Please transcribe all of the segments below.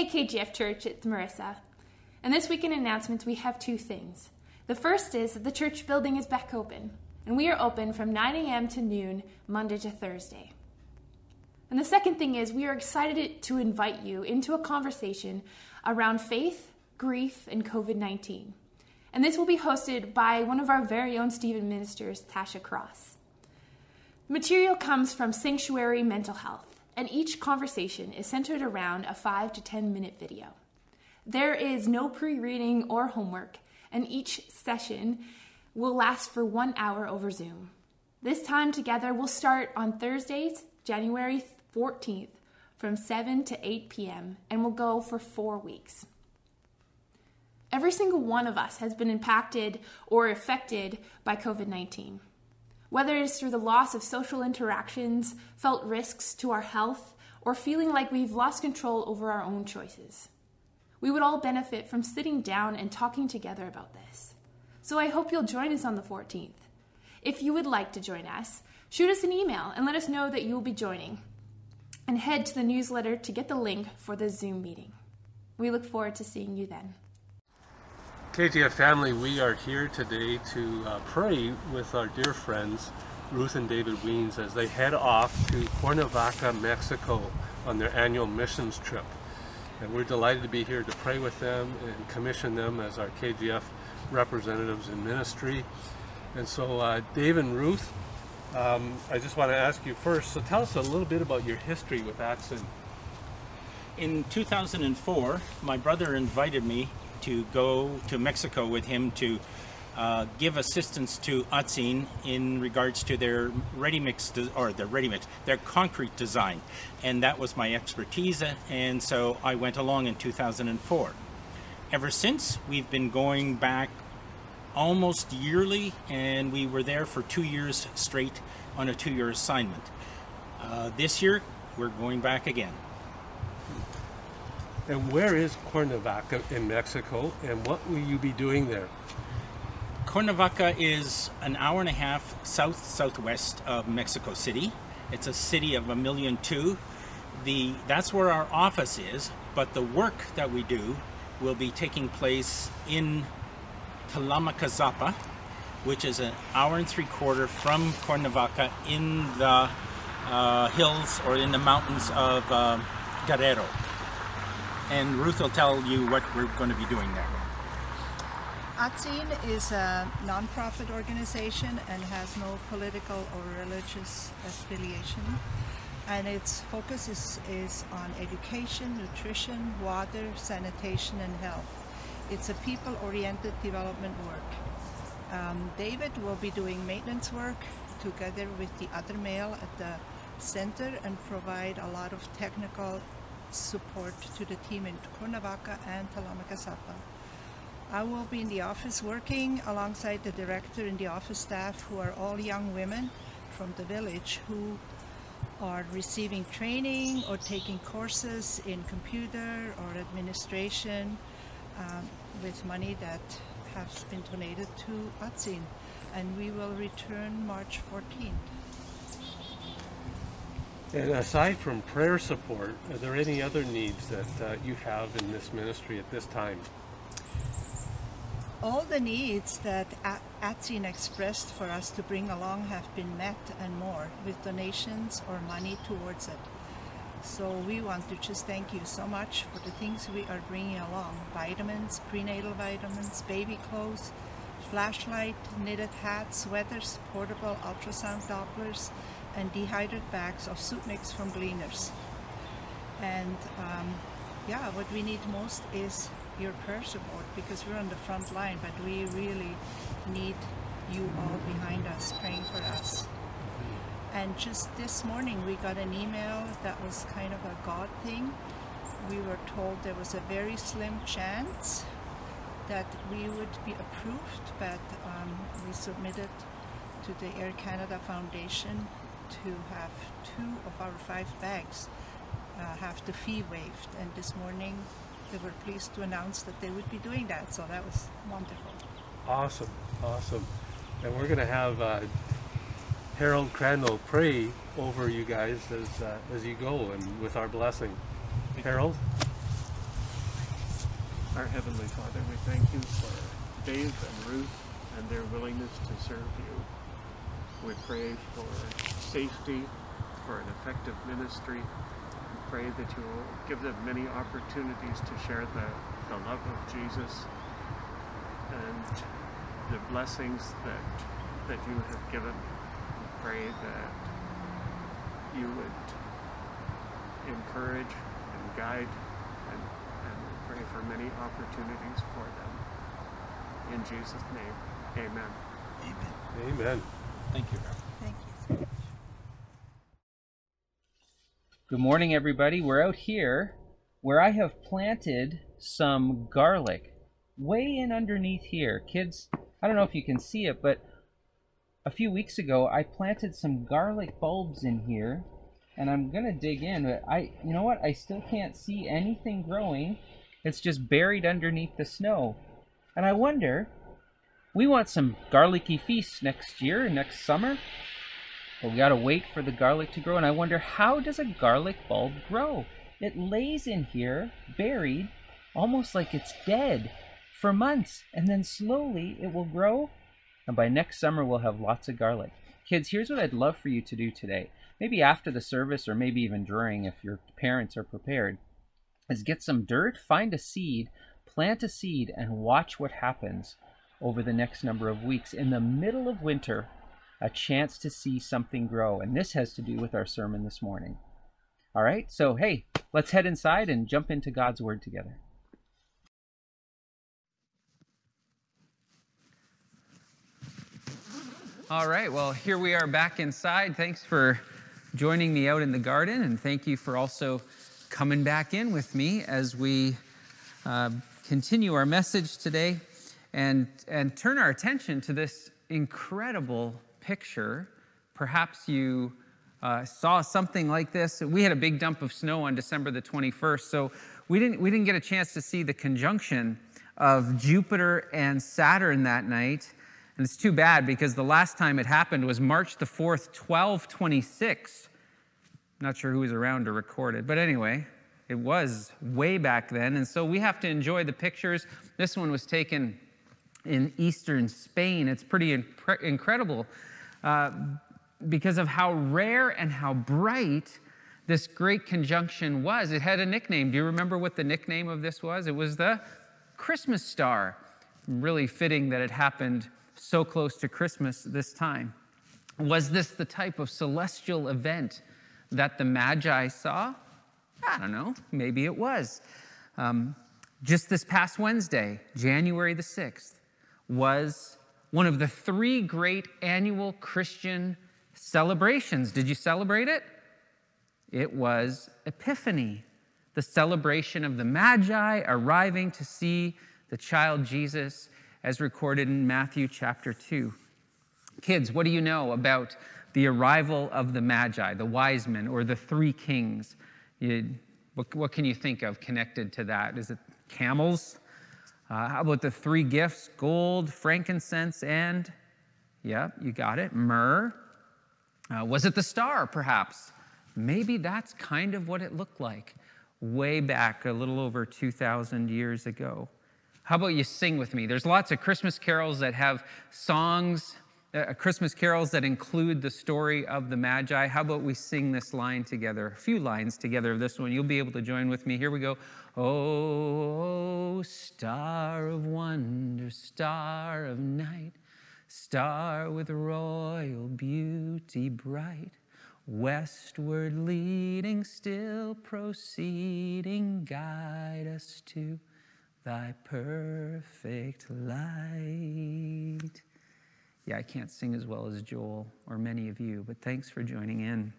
Hey KGF Church, it's Marissa. And this week in announcements, we have two things. The first is that the church building is back open, and we are open from 9 a.m. to noon, Monday to Thursday. And the second thing is we are excited to invite you into a conversation around faith, grief, and COVID 19. And this will be hosted by one of our very own Stephen ministers, Tasha Cross. The material comes from Sanctuary Mental Health, and each conversation is centered around a 5 to 10 minute video. There is no pre reading or homework, and each session will last for one hour over Zoom. This time together will start on Thursdays, January 14th, from 7 to 8 p.m., and will go for four weeks. Every single one of us has been impacted or affected by COVID 19. Whether it is through the loss of social interactions, felt risks to our health, or feeling like we've lost control over our own choices. We would all benefit from sitting down and talking together about this. So I hope you'll join us on the 14th. If you would like to join us, shoot us an email and let us know that you will be joining. And head to the newsletter to get the link for the Zoom meeting. We look forward to seeing you then. KGF family, we are here today to uh, pray with our dear friends Ruth and David Weens as they head off to Cuernavaca, Mexico on their annual missions trip. And we're delighted to be here to pray with them and commission them as our KGF representatives in ministry. And so, uh, Dave and Ruth, um, I just want to ask you first, so tell us a little bit about your history with Atzin. In 2004, my brother invited me to go to Mexico with him to uh, give assistance to Atzin in regards to their ready mix or their ready mix, their concrete design, and that was my expertise. And so I went along in 2004. Ever since, we've been going back almost yearly, and we were there for two years straight on a two-year assignment. Uh, this year, we're going back again. And where is Cuernavaca in Mexico, and what will you be doing there? Cuernavaca is an hour and a half south southwest of Mexico City. It's a city of a million two. The that's where our office is, but the work that we do will be taking place in Tlamacazapa, which is an hour and three quarter from Cuernavaca in the uh, hills or in the mountains of uh, Guerrero. And Ruth will tell you what we're going to be doing there. Atzin is a nonprofit organization and has no political or religious affiliation. And its focus is, is on education, nutrition, water, sanitation, and health. It's a people oriented development work. Um, David will be doing maintenance work together with the other male at the center and provide a lot of technical support to the team in Cuernavaca and Tlamacazapa. I will be in the office working alongside the director and the office staff who are all young women from the village who are receiving training or taking courses in computer or administration um, with money that has been donated to Atzin and we will return March 14th. And aside from prayer support, are there any other needs that uh, you have in this ministry at this time? All the needs that Atzin expressed for us to bring along have been met and more with donations or money towards it. So we want to just thank you so much for the things we are bringing along. Vitamins, prenatal vitamins, baby clothes, flashlight, knitted hats, sweaters, portable ultrasound Dopplers, and dehydrated bags of soup mix from Gleaners. And um, yeah, what we need most is your prayer support because we're on the front line, but we really need you all behind us praying for us. And just this morning we got an email that was kind of a God thing. We were told there was a very slim chance that we would be approved, but um, we submitted to the Air Canada Foundation to have two of our five bags uh, have the fee waived. And this morning they were pleased to announce that they would be doing that. So that was wonderful. Awesome, awesome. And we're going to have uh, Harold Crandall pray over you guys as, uh, as you go and with our blessing. Harold? Our Heavenly Father, we thank you for Dave and Ruth and their willingness to serve you. We pray for safety, for an effective ministry. We pray that you will give them many opportunities to share the, the love of Jesus and the blessings that that you have given. We pray that you would encourage and guide and, and pray for many opportunities for them. In Jesus' name, amen. Amen. Amen. Thank you, Rob. Thank you. Good morning, everybody. We're out here where I have planted some garlic way in underneath here. Kids, I don't know if you can see it, but a few weeks ago I planted some garlic bulbs in here and I'm going to dig in, but I you know what? I still can't see anything growing. It's just buried underneath the snow. And I wonder we want some garlicky feasts next year, next summer. But we gotta wait for the garlic to grow, and I wonder how does a garlic bulb grow? It lays in here, buried, almost like it's dead, for months, and then slowly it will grow, and by next summer we'll have lots of garlic. Kids, here's what I'd love for you to do today. Maybe after the service, or maybe even during, if your parents are prepared, is get some dirt, find a seed, plant a seed, and watch what happens over the next number of weeks. In the middle of winter, a chance to see something grow. And this has to do with our sermon this morning. All right, so hey, let's head inside and jump into God's Word together. All right, well, here we are back inside. Thanks for joining me out in the garden, and thank you for also coming back in with me as we uh, continue our message today and, and turn our attention to this incredible picture. Perhaps you uh, saw something like this. We had a big dump of snow on December the 21st, so we didn't, we didn't get a chance to see the conjunction of Jupiter and Saturn that night. And it's too bad because the last time it happened was March the 4th, 1226. Not sure who was around to record it, but anyway, it was way back then. And so we have to enjoy the pictures. This one was taken in eastern Spain. It's pretty impre- incredible uh, because of how rare and how bright this great conjunction was. It had a nickname. Do you remember what the nickname of this was? It was the Christmas star. Really fitting that it happened so close to Christmas this time. Was this the type of celestial event that the Magi saw? I don't know. Maybe it was. Um, just this past Wednesday, January the 6th, was one of the three great annual Christian celebrations. Did you celebrate it? It was Epiphany, the celebration of the Magi arriving to see the child Jesus as recorded in Matthew chapter 2. Kids, what do you know about the arrival of the Magi, the wise men, or the three kings? You, what, what, can you think of connected to that? Is it camels? Uh, how about the three gifts gold, frankincense, and, yeah, you got it, myrrh? Uh, was it the star, perhaps? Maybe that's kind of what it looked like way back a little over 2,000 years ago. How about you sing with me? There's lots of Christmas carols that have songs, uh, Christmas carols that include the story of the Magi. How about we sing this line together, a few lines together of this one? You'll be able to join with me. Here we go. Oh, star of wonder, star of night, star with royal beauty bright, westward leading, still proceeding, guide us to thy perfect light. Yeah, I can't sing as well as Joel or many of you, but thanks for joining in.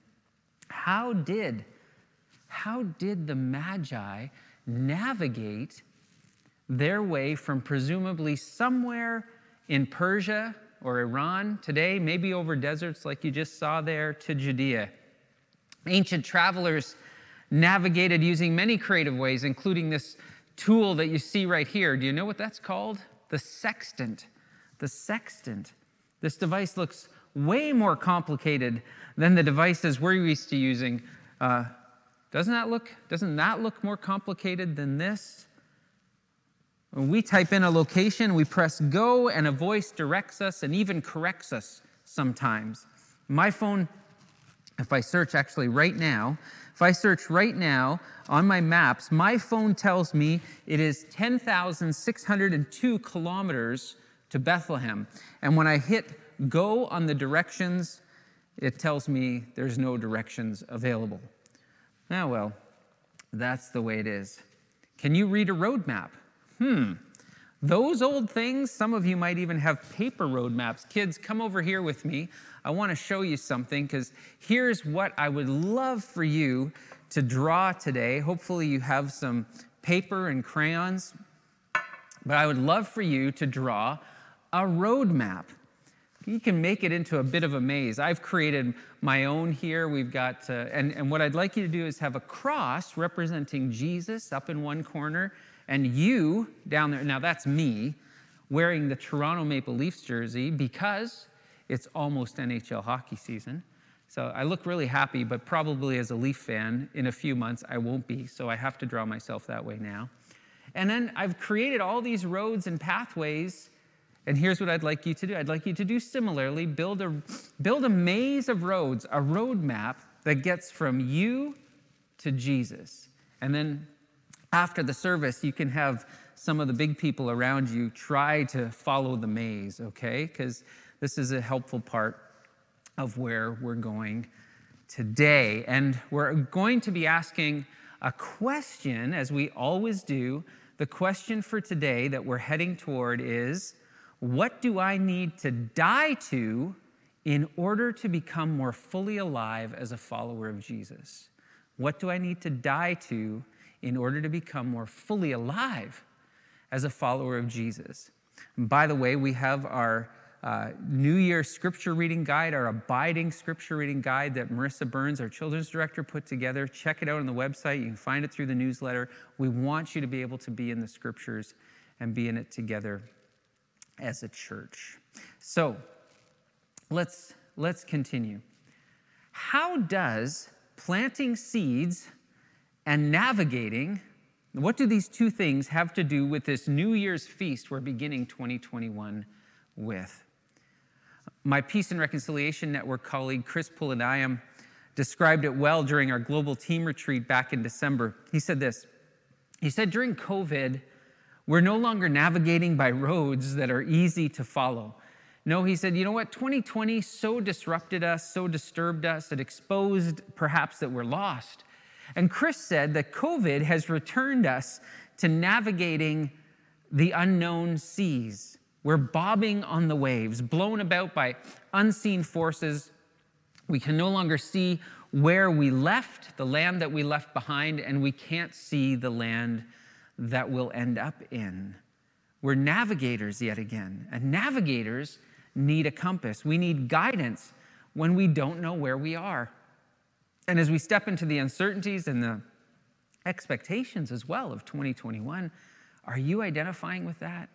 How did how did the Magi navigate their way from presumably somewhere in Persia or Iran today, maybe over deserts like you just saw there, to Judea? Ancient travelers navigated using many creative ways, including this tool that you see right here. Do you know what that's called? The sextant. The sextant. This device looks way more complicated than the devices we're used to using. Uh, doesn't that look? Doesn't that look more complicated than this? When we type in a location, we press go, and a voice directs us and even corrects us sometimes. My phone, if I search actually right now, if I search right now on my maps, my phone tells me it is 10,602 kilometers to Bethlehem. And when I hit go on the directions, it tells me there's no directions available. Now, well, that's the way it is. Can you read a road map? Hmm. Those old things, some of you might even have paper road maps. Kids, come over here with me. I want to show you something because here's what I would love for you to draw today. Hopefully, you have some paper and crayons, but I would love for you to draw a road map. You can make it into a bit of a maze. I've created my own here. We've got, uh, and, and what I'd like you to do is have a cross representing Jesus up in one corner and you down there. Now, that's me wearing the Toronto Maple Leafs jersey because it's almost NHL hockey season. So I look really happy, but probably as a Leaf fan, in a few months, I won't be. So I have to draw myself that way now. And then I've created all these roads and pathways. And here's what I'd like you to do I'd like you to do similarly build a, build a maze of roads, a road map that gets from you to Jesus. And then after the service, you can have some of the big people around you try to follow the maze, okay? Because this is a helpful part of where we're going today. And we're going to be asking a question, as we always do. The question for today that we're heading toward is What do I need to die to in order to become more fully alive as a follower of Jesus? What do I need to die to in order to become more fully alive as a follower of Jesus. And by the way, we have our uh, New Year scripture reading guide, our abiding scripture reading guide that Marissa Burns, our children's director, put together. Check it out on the website. You can find it through the newsletter. We want you to be able to be in the scriptures and be in it together as a church. So let's, let's continue. How does planting seeds and navigating. What do these two things have to do with this New Year's feast we're beginning 2021 with? My Peace and Reconciliation Network colleague, Chris Pulanayam, described it well during our global team retreat back in December. He said this He said, During COVID, we're no longer navigating by roads that are easy to follow. No, he said, you know what? 2020 so disrupted us, so disturbed us, it exposed perhaps that we're lost. And Chris said that COVID has returned us to navigating the unknown seas. We're bobbing on the waves, blown about by unseen forces. We can no longer see where we left, the land that we left behind, and we can't see the land that we'll end up in. We're navigators yet again, and navigators need a compass. We need guidance when we don't know where we are. And as we step into the uncertainties and the expectations as well of 2021, are you identifying with that?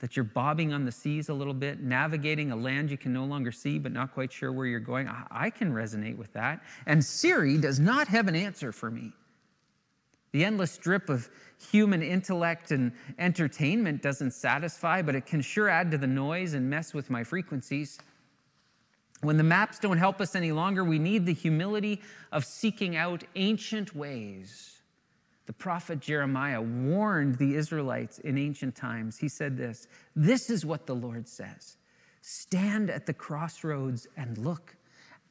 That you're bobbing on the seas a little bit, navigating a land you can no longer see, but not quite sure where you're going? I can resonate with that. And Siri does not have an answer for me. The endless drip of human intellect and entertainment doesn't satisfy, but it can sure add to the noise and mess with my frequencies. When the maps don't help us any longer, we need the humility of seeking out ancient ways. The prophet Jeremiah warned the Israelites in ancient times. He said this This is what the Lord says Stand at the crossroads and look.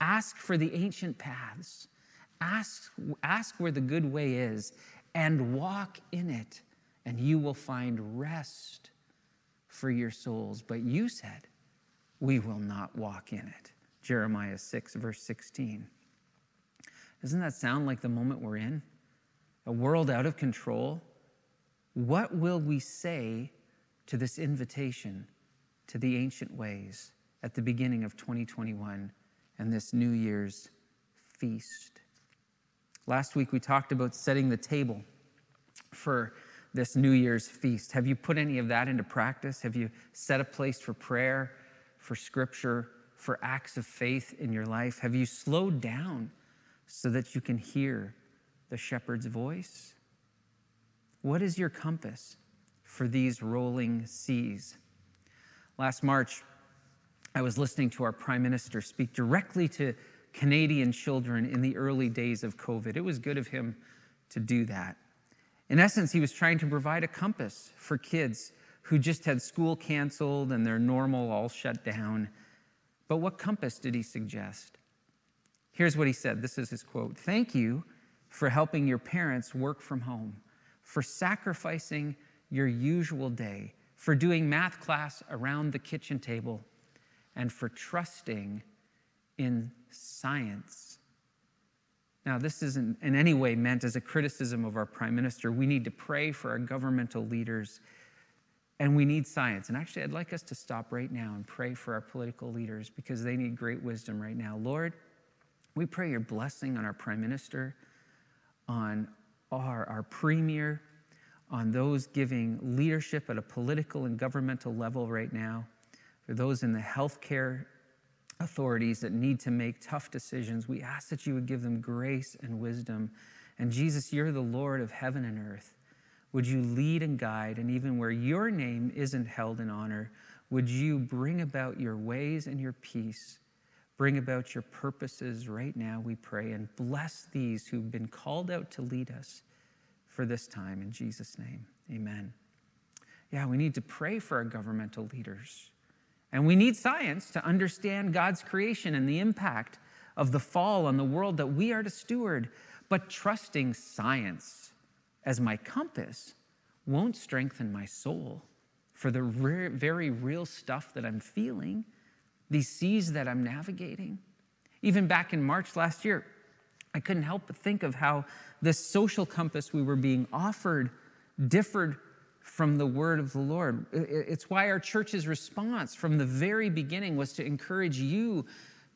Ask for the ancient paths. Ask, ask where the good way is and walk in it, and you will find rest for your souls. But you said, We will not walk in it. Jeremiah 6, verse 16. Doesn't that sound like the moment we're in? A world out of control? What will we say to this invitation to the ancient ways at the beginning of 2021 and this New Year's feast? Last week we talked about setting the table for this New Year's feast. Have you put any of that into practice? Have you set a place for prayer, for scripture, for acts of faith in your life? Have you slowed down so that you can hear the shepherd's voice? What is your compass for these rolling seas. Last March, I was listening to our Prime Minister speak directly to Canadian children in the early days of COVID. It was good of him to do that. In essence, he was trying to provide a compass for kids who just had school canceled and their normal all shut down. But what compass did he suggest? Here's what he said this is his quote Thank you for helping your parents work from home, for sacrificing your usual day, for doing math class around the kitchen table, and for trusting in science. Now, this isn't in any way meant as a criticism of our prime minister. We need to pray for our governmental leaders and we need science. And actually, I'd like us to stop right now and pray for our political leaders because they need great wisdom right now. Lord, we pray your blessing on our prime minister, on our, our premier, on those giving leadership at a political and governmental level right now, for those in the healthcare authorities that need to make tough decisions. We ask that you would give them grace and wisdom. And Jesus, you're the Lord of heaven and earth. Would you lead and guide? And even where your name isn't held in honor, would you bring about your ways and your peace? Bring about your purposes right now, we pray, and bless these who've been called out to lead us for this time. In Jesus' name, amen. Yeah, we need to pray for our governmental leaders. And we need science to understand God's creation and the impact of the fall on the world that we are to steward. But trusting science as my compass won't strengthen my soul for the re- very real stuff that I'm feeling, these seas that I'm navigating. Even back in March last year, I couldn't help but think of how this social compass we were being offered differed from the word of the Lord. It's why our church's response from the very beginning was to encourage you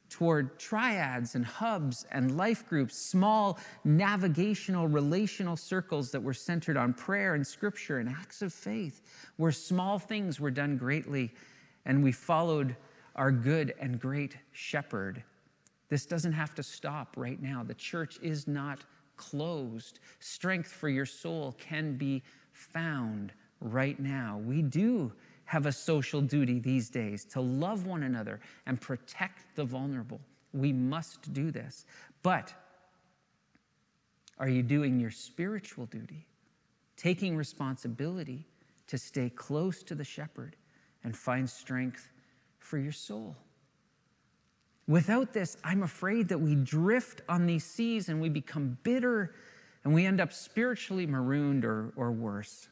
toward triads and hubs and life groups, small navigational, relational circles that were centered on prayer and scripture and acts of faith, where small things were done greatly and we followed our good and great shepherd. This doesn't have to stop right now. The church is not closed. Strength for your soul can be found right now. We do have a social duty these days to love one another and protect the vulnerable. We must do this. But are you doing your spiritual duty? Taking responsibility to stay close to the shepherd and find strength for your soul. Without this, I'm afraid that we drift on these seas and we become bitter and we end up spiritually marooned or, or worse.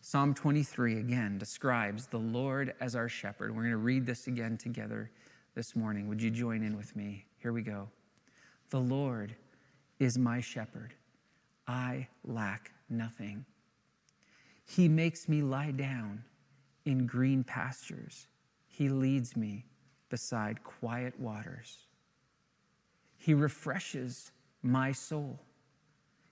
Psalm 23 again describes the Lord as our shepherd. We're going to read this again together this morning. Would you join in with me? Here we go. The Lord is my shepherd. I lack nothing. He makes me lie down in green pastures. He leads me beside quiet waters. He refreshes my soul.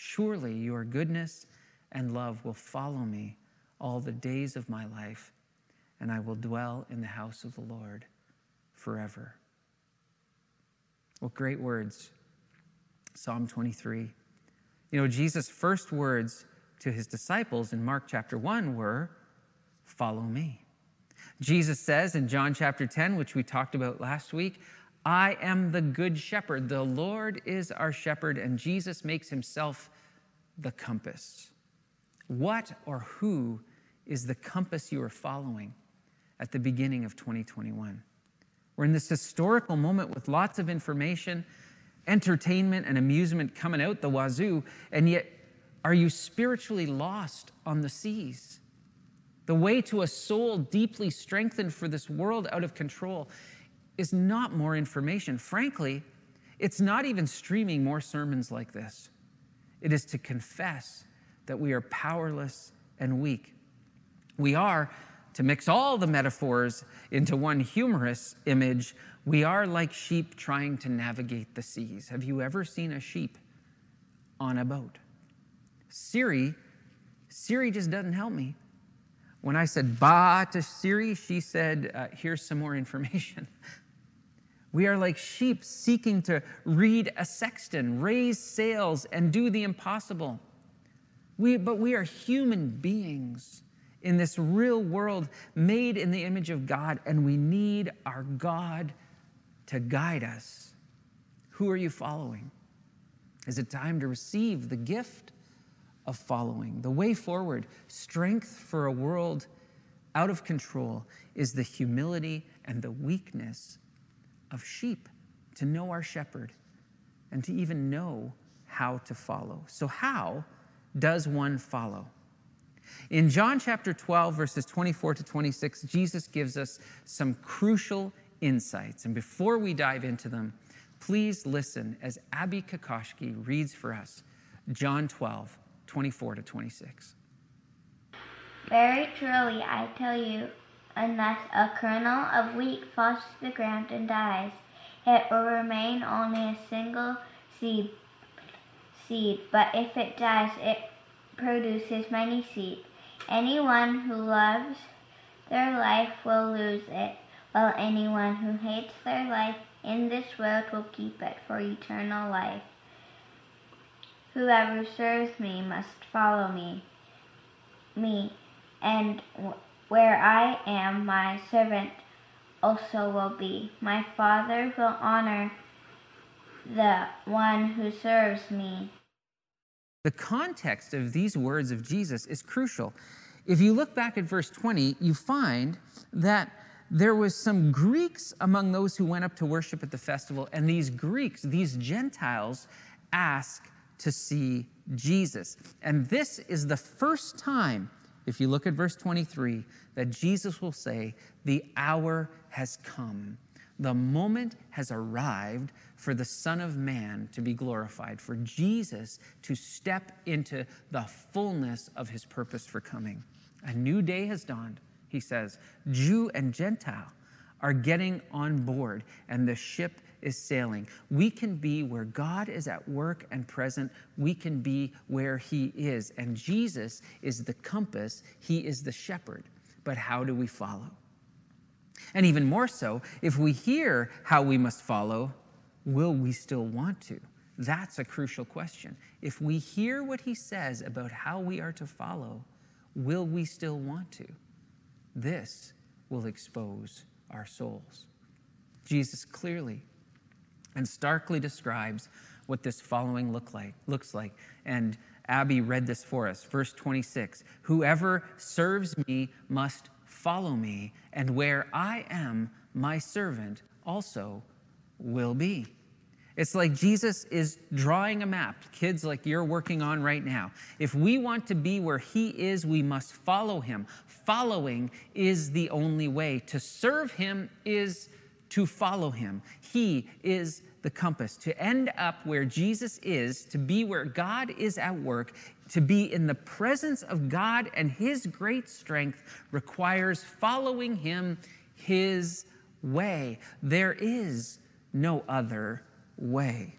Surely your goodness and love will follow me all the days of my life, and I will dwell in the house of the Lord forever. What great words. Psalm 23. You know, Jesus' first words to his disciples in Mark chapter 1 were, Follow me. Jesus says in John chapter 10, which we talked about last week, I am the good shepherd. The Lord is our shepherd, and Jesus makes himself the compass. What or who is the compass you are following at the beginning of 2021? We're in this historical moment with lots of information, entertainment, and amusement coming out the wazoo, and yet are you spiritually lost on the seas? The way to a soul deeply strengthened for this world out of control is not more information. Frankly, it's not even streaming more sermons like this. It is to confess that we are powerless and weak. We are, to mix all the metaphors into one humorous image, we are like sheep trying to navigate the seas. Have you ever seen a sheep on a boat? Siri, Siri just doesn't help me. When I said ba to Siri, she said, uh, here's some more information. We are like sheep seeking to read a sextant, raise sails, and do the impossible. We, but we are human beings in this real world made in the image of God, and we need our God to guide us. Who are you following? Is it time to receive the gift of following? The way forward, strength for a world out of control, is the humility and the weakness of sheep to know our shepherd and to even know how to follow. So, how does one follow? In John chapter 12, verses 24 to 26, Jesus gives us some crucial insights. And before we dive into them, please listen as Abby Kokoschke reads for us John 12, 24 to 26. Very truly, I tell you, unless a kernel of wheat falls to the ground and dies, it will remain only a single seed. Seed, but if it dies, it produces many seed. Anyone who loves their life will lose it, while anyone who hates their life in this world will keep it for eternal life. Whoever serves me must follow me. Me, and where I am, my servant also will be. My Father will honor the one who serves me. The context of these words of Jesus is crucial. If you look back at verse 20, you find that there was some Greeks among those who went up to worship at the festival, and these Greeks, these Gentiles, ask to see Jesus. And this is the first time, if you look at verse 23, that Jesus will say, The hour has come. The moment has arrived for the Son of Man to be glorified, for Jesus to step into the fullness of his purpose for coming. A new day has dawned, he says. Jew and Gentile are getting on board, and the ship is sailing. We can be where God is at work and present. We can be where He is. And Jesus is the compass, He is the shepherd. But how do we follow? And even more so, if we hear how we must follow, will we still want to? That's a crucial question. If we hear what He says about how we are to follow, will we still want to? This will expose our souls. Jesus clearly and starkly describes what this following look like, looks like. And Abby read this for us. Verse 26 Whoever serves me must follow me, and where I am, my servant also will be. It's like Jesus is drawing a map, kids like you're working on right now. If we want to be where He is, we must follow Him. Following is the only way. To serve Him is to follow Him. He is the compass. To end up where Jesus is, to be where God is at work, to be in the presence of God and His great strength requires following Him His way. There is no other way.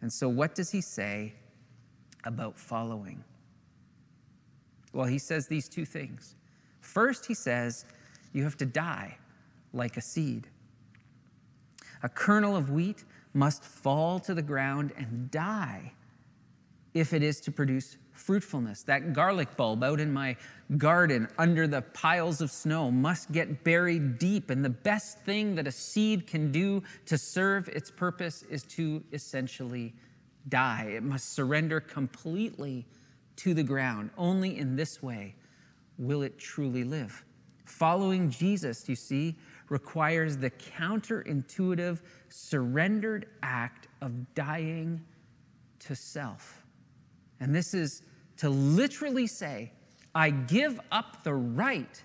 And so, what does He say about following? Well, He says these two things. First, He says, you have to die like a seed. A kernel of wheat must fall to the ground and die if it is to produce fruitfulness. That garlic bulb out in my garden under the piles of snow must get buried deep. And the best thing that a seed can do to serve its purpose is to essentially die. It must surrender completely to the ground. Only in this way will it truly live. Following Jesus, you see, requires the counterintuitive, surrendered act of dying to self. And this is to literally say, I give up the right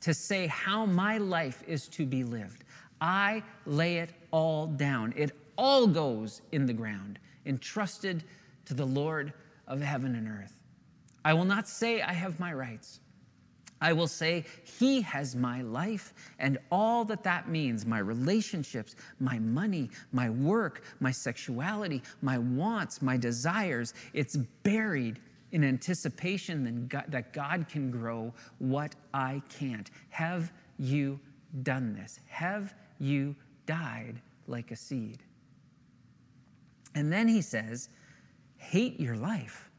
to say how my life is to be lived. I lay it all down. It all goes in the ground, entrusted to the Lord of heaven and earth. I will not say I have my rights. I will say, He has my life and all that that means my relationships, my money, my work, my sexuality, my wants, my desires. It's buried in anticipation that God can grow what I can't. Have you done this? Have you died like a seed? And then he says, Hate your life.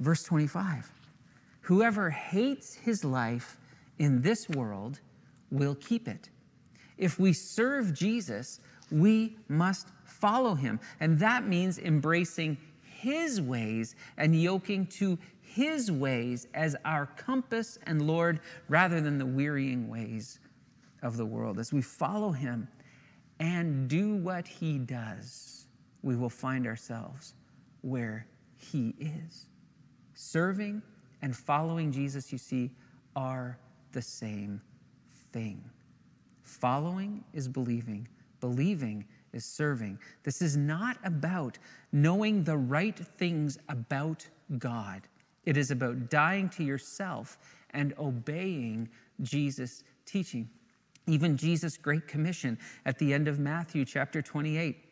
Verse 25 Whoever hates his life in this world will keep it. If we serve Jesus, we must follow him. And that means embracing his ways and yoking to his ways as our compass and Lord rather than the wearying ways of the world. As we follow him and do what he does, we will find ourselves where he is, serving and following Jesus, you see, are the same thing. Following is believing, believing is serving. This is not about knowing the right things about God. It is about dying to yourself and obeying Jesus' teaching. Even Jesus' Great Commission at the end of Matthew chapter 28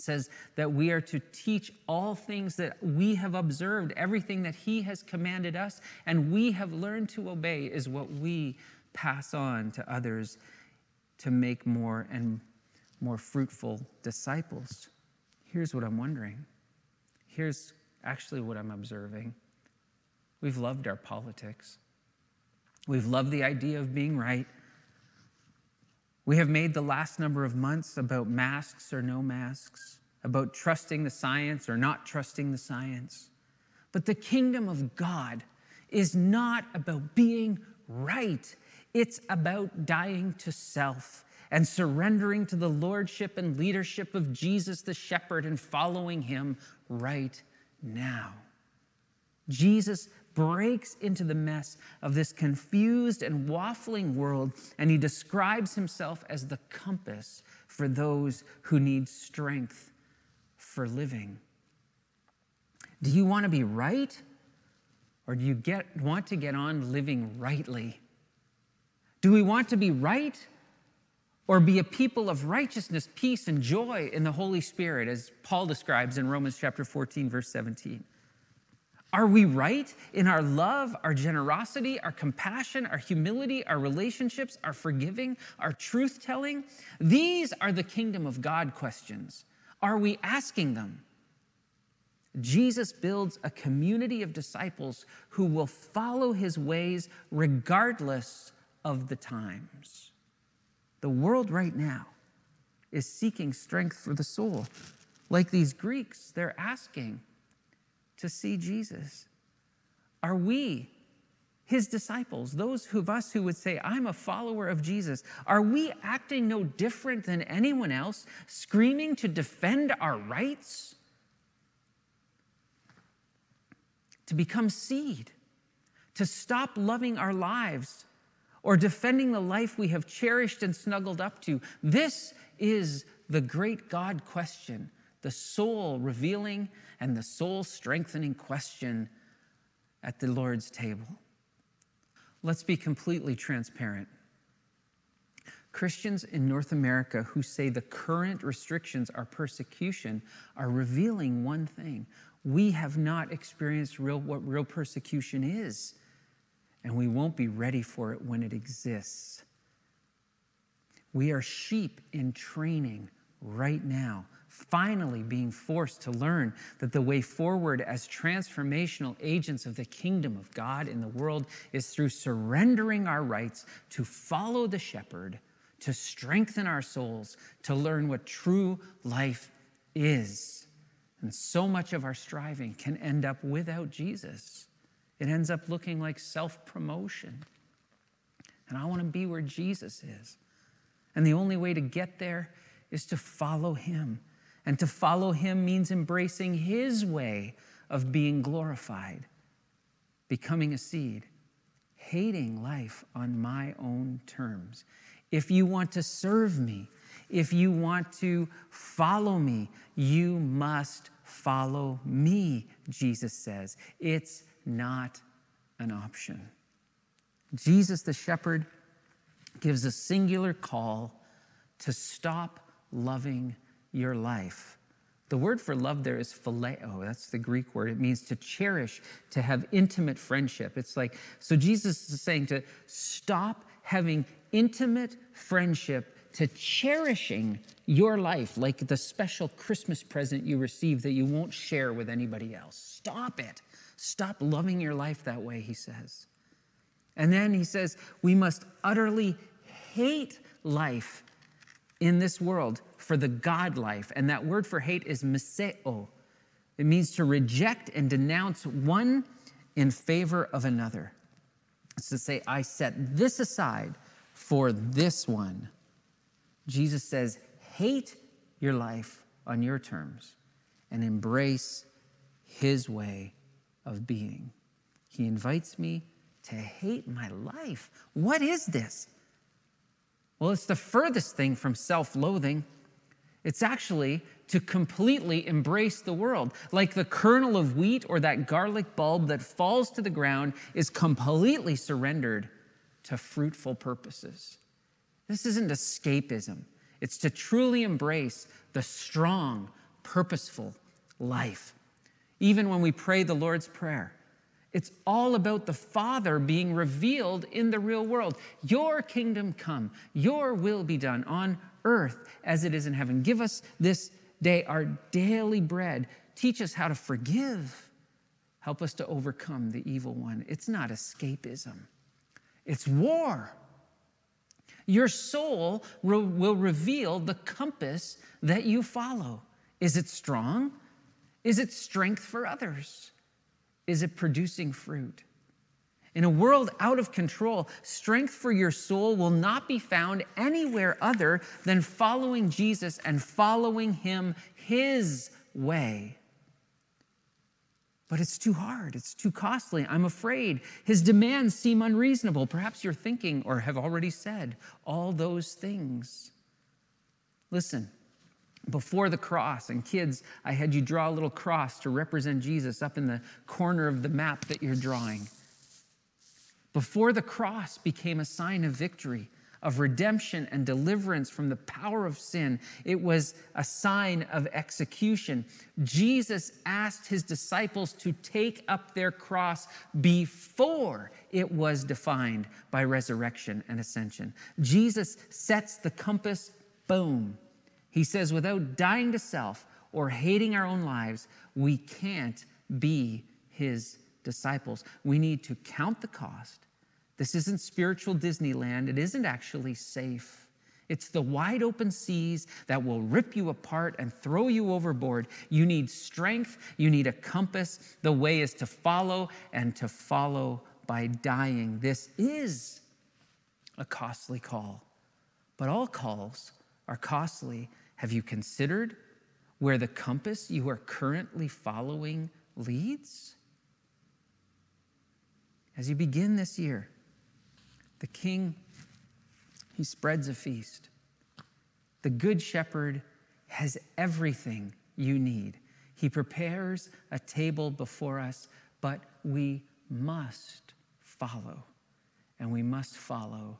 says that we are to teach all things that we have observed, everything that He has commanded us, and we have learned to obey is what we pass on to others to make more and more fruitful disciples. Here's what I'm wondering. Here's actually what I'm observing. We've loved our politics. We've loved the idea of being right. We have made the last number of months about masks or no masks, about trusting the science or not trusting the science. But the kingdom of God is not about being right, it's about dying to self and surrendering to the lordship and leadership of Jesus the shepherd and following him right now. Jesus breaks into the mess of this confused and waffling world, and he describes himself as the compass for those who need strength for living. Do you want to be right? Or do you get, want to get on living rightly? Do we want to be right or be a people of righteousness, peace, and joy in the Holy Spirit, as Paul describes in Romans chapter 14, verse 17? Are we right in our love, our generosity, our compassion, our humility, our relationships, our forgiving, our truth telling? These are the kingdom of God questions. Are we asking them? Jesus builds a community of disciples who will follow his ways regardless of the times. The world right now is seeking strength for the soul. Like these Greeks, they're asking, to see Jesus? Are we his disciples, those of us who would say, I'm a follower of Jesus, are we acting no different than anyone else, screaming to defend our rights? To become seed, to stop loving our lives, or defending the life we have cherished and snuggled up to? This is the great God question the soul revealing and the soul strengthening question at the Lord's table. Let's be completely transparent. Christians in North America who say the current restrictions are persecution are revealing one thing. We have not experienced real, what real persecution is, and we won't be ready for it when it exists. We are sheep in training right now finally being forced to learn that the way forward as transformational agents of the kingdom of God in the world is through surrendering our rights to follow the shepherd, to strengthen our souls, to learn what true life is. And so much of our striving can end up without Jesus. It ends up looking like self promotion. And I want to be where Jesus is. And the only way to get there is to follow him and to follow him means embracing his way of being glorified, becoming a seed, hating life on my own terms. If you want to serve me, if you want to follow me, you must follow me, Jesus says. It's not an option. Jesus, the shepherd, gives a singular call to stop loving your life. The word for love there is phileo. That's the Greek word. It means to cherish, to have intimate friendship. It's like, so Jesus is saying to stop having intimate friendship to cherishing your life like the special Christmas present you receive that you won't share with anybody else. Stop it. Stop loving your life that way, he says. And then he says, we must utterly hate life in this world for the God life. And that word for hate is miseo. It means to reject and denounce one in favor of another. It's to say, I set this aside for this one. Jesus says, hate your life on your terms and embrace his way of being. He invites me to hate my life. What is this? Well, it's the furthest thing from self loathing. It's actually to completely embrace the world. Like the kernel of wheat or that garlic bulb that falls to the ground is completely surrendered to fruitful purposes. This isn't escapism, it's to truly embrace the strong, purposeful life. Even when we pray the Lord's Prayer, it's all about the Father being revealed in the real world. Your kingdom come, your will be done on earth as it is in heaven. Give us this day our daily bread. Teach us how to forgive. Help us to overcome the evil one. It's not escapism, it's war. Your soul will reveal the compass that you follow. Is it strong? Is it strength for others? Is it producing fruit? In a world out of control, strength for your soul will not be found anywhere other than following Jesus and following Him His way. But it's too hard. It's too costly. I'm afraid. His demands seem unreasonable. Perhaps you're thinking or have already said all those things. Listen, before the cross, and kids, I had you draw a little cross to represent Jesus up in the corner of the map that you're drawing. Before the cross became a sign of victory, of redemption and deliverance from the power of sin. It was a sign of execution. Jesus asked his disciples to take up their cross before it was defined by resurrection and ascension. Jesus sets the compass, boom. He says, without dying to self or hating our own lives, we can't be his disciples. We need to count the cost this isn't spiritual Disneyland. It isn't actually safe. It's the wide open seas that will rip you apart and throw you overboard. You need strength. You need a compass. The way is to follow and to follow by dying. This is a costly call. But all calls are costly. Have you considered where the compass you are currently following leads? As you begin this year, the king, he spreads a feast. The good shepherd has everything you need. He prepares a table before us, but we must follow, and we must follow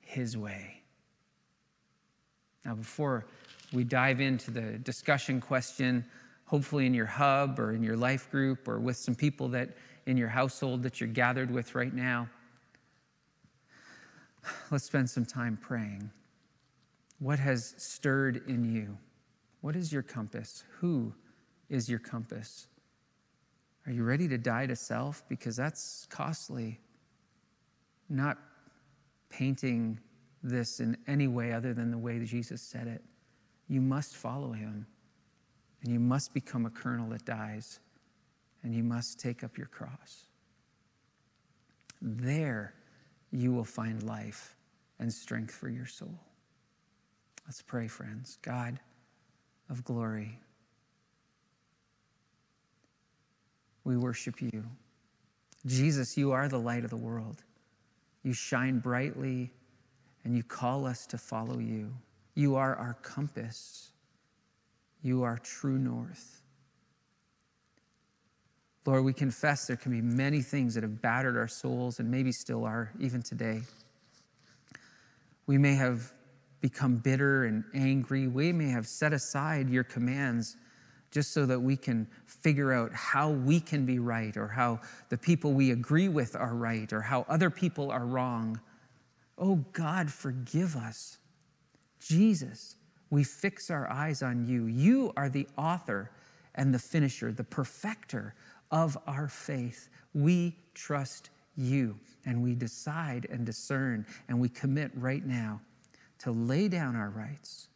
his way. Now, before we dive into the discussion question, hopefully in your hub or in your life group or with some people that in your household that you're gathered with right now, let's spend some time praying. What has stirred in you? What is your compass? Who is your compass? Are you ready to die to self? Because that's costly. Not painting this in any way other than the way Jesus said it. You must follow him, and you must become a kernel that dies, and you must take up your cross. There you will find life and strength for your soul. Let's pray, friends. God of glory, we worship you. Jesus, you are the light of the world. You shine brightly and you call us to follow you. You are our compass. You are true north. Lord, we confess there can be many things that have battered our souls and maybe still are even today. We may have become bitter and angry. We may have set aside your commands just so that we can figure out how we can be right or how the people we agree with are right or how other people are wrong. Oh God, forgive us. Jesus, we fix our eyes on you. You are the author and the finisher, the perfecter of our faith. We trust you and we decide and discern and we commit right now to lay down our rights,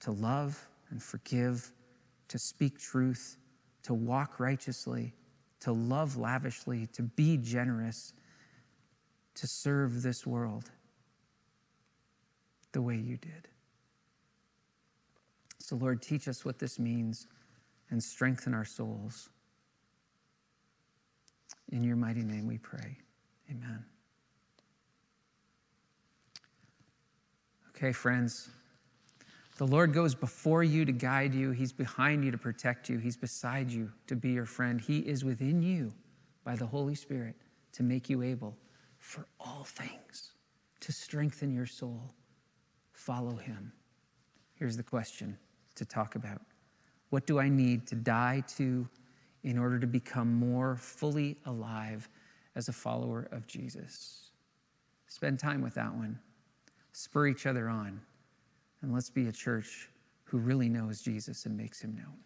to love and forgive, to speak truth, to walk righteously, to love lavishly, to be generous, to serve this world the way you did. So, Lord, teach us what this means and strengthen our souls. In your mighty name we pray. Amen. Okay, friends. The Lord goes before you to guide you. He's behind you to protect you. He's beside you to be your friend. He is within you by the Holy Spirit to make you able for all things, to strengthen your soul. Follow Him. Here's the question to talk about What do I need to die to in order to become more fully alive as a follower of Jesus? Spend time with that one. Spur each other on. And let's be a church who really knows Jesus and makes him known.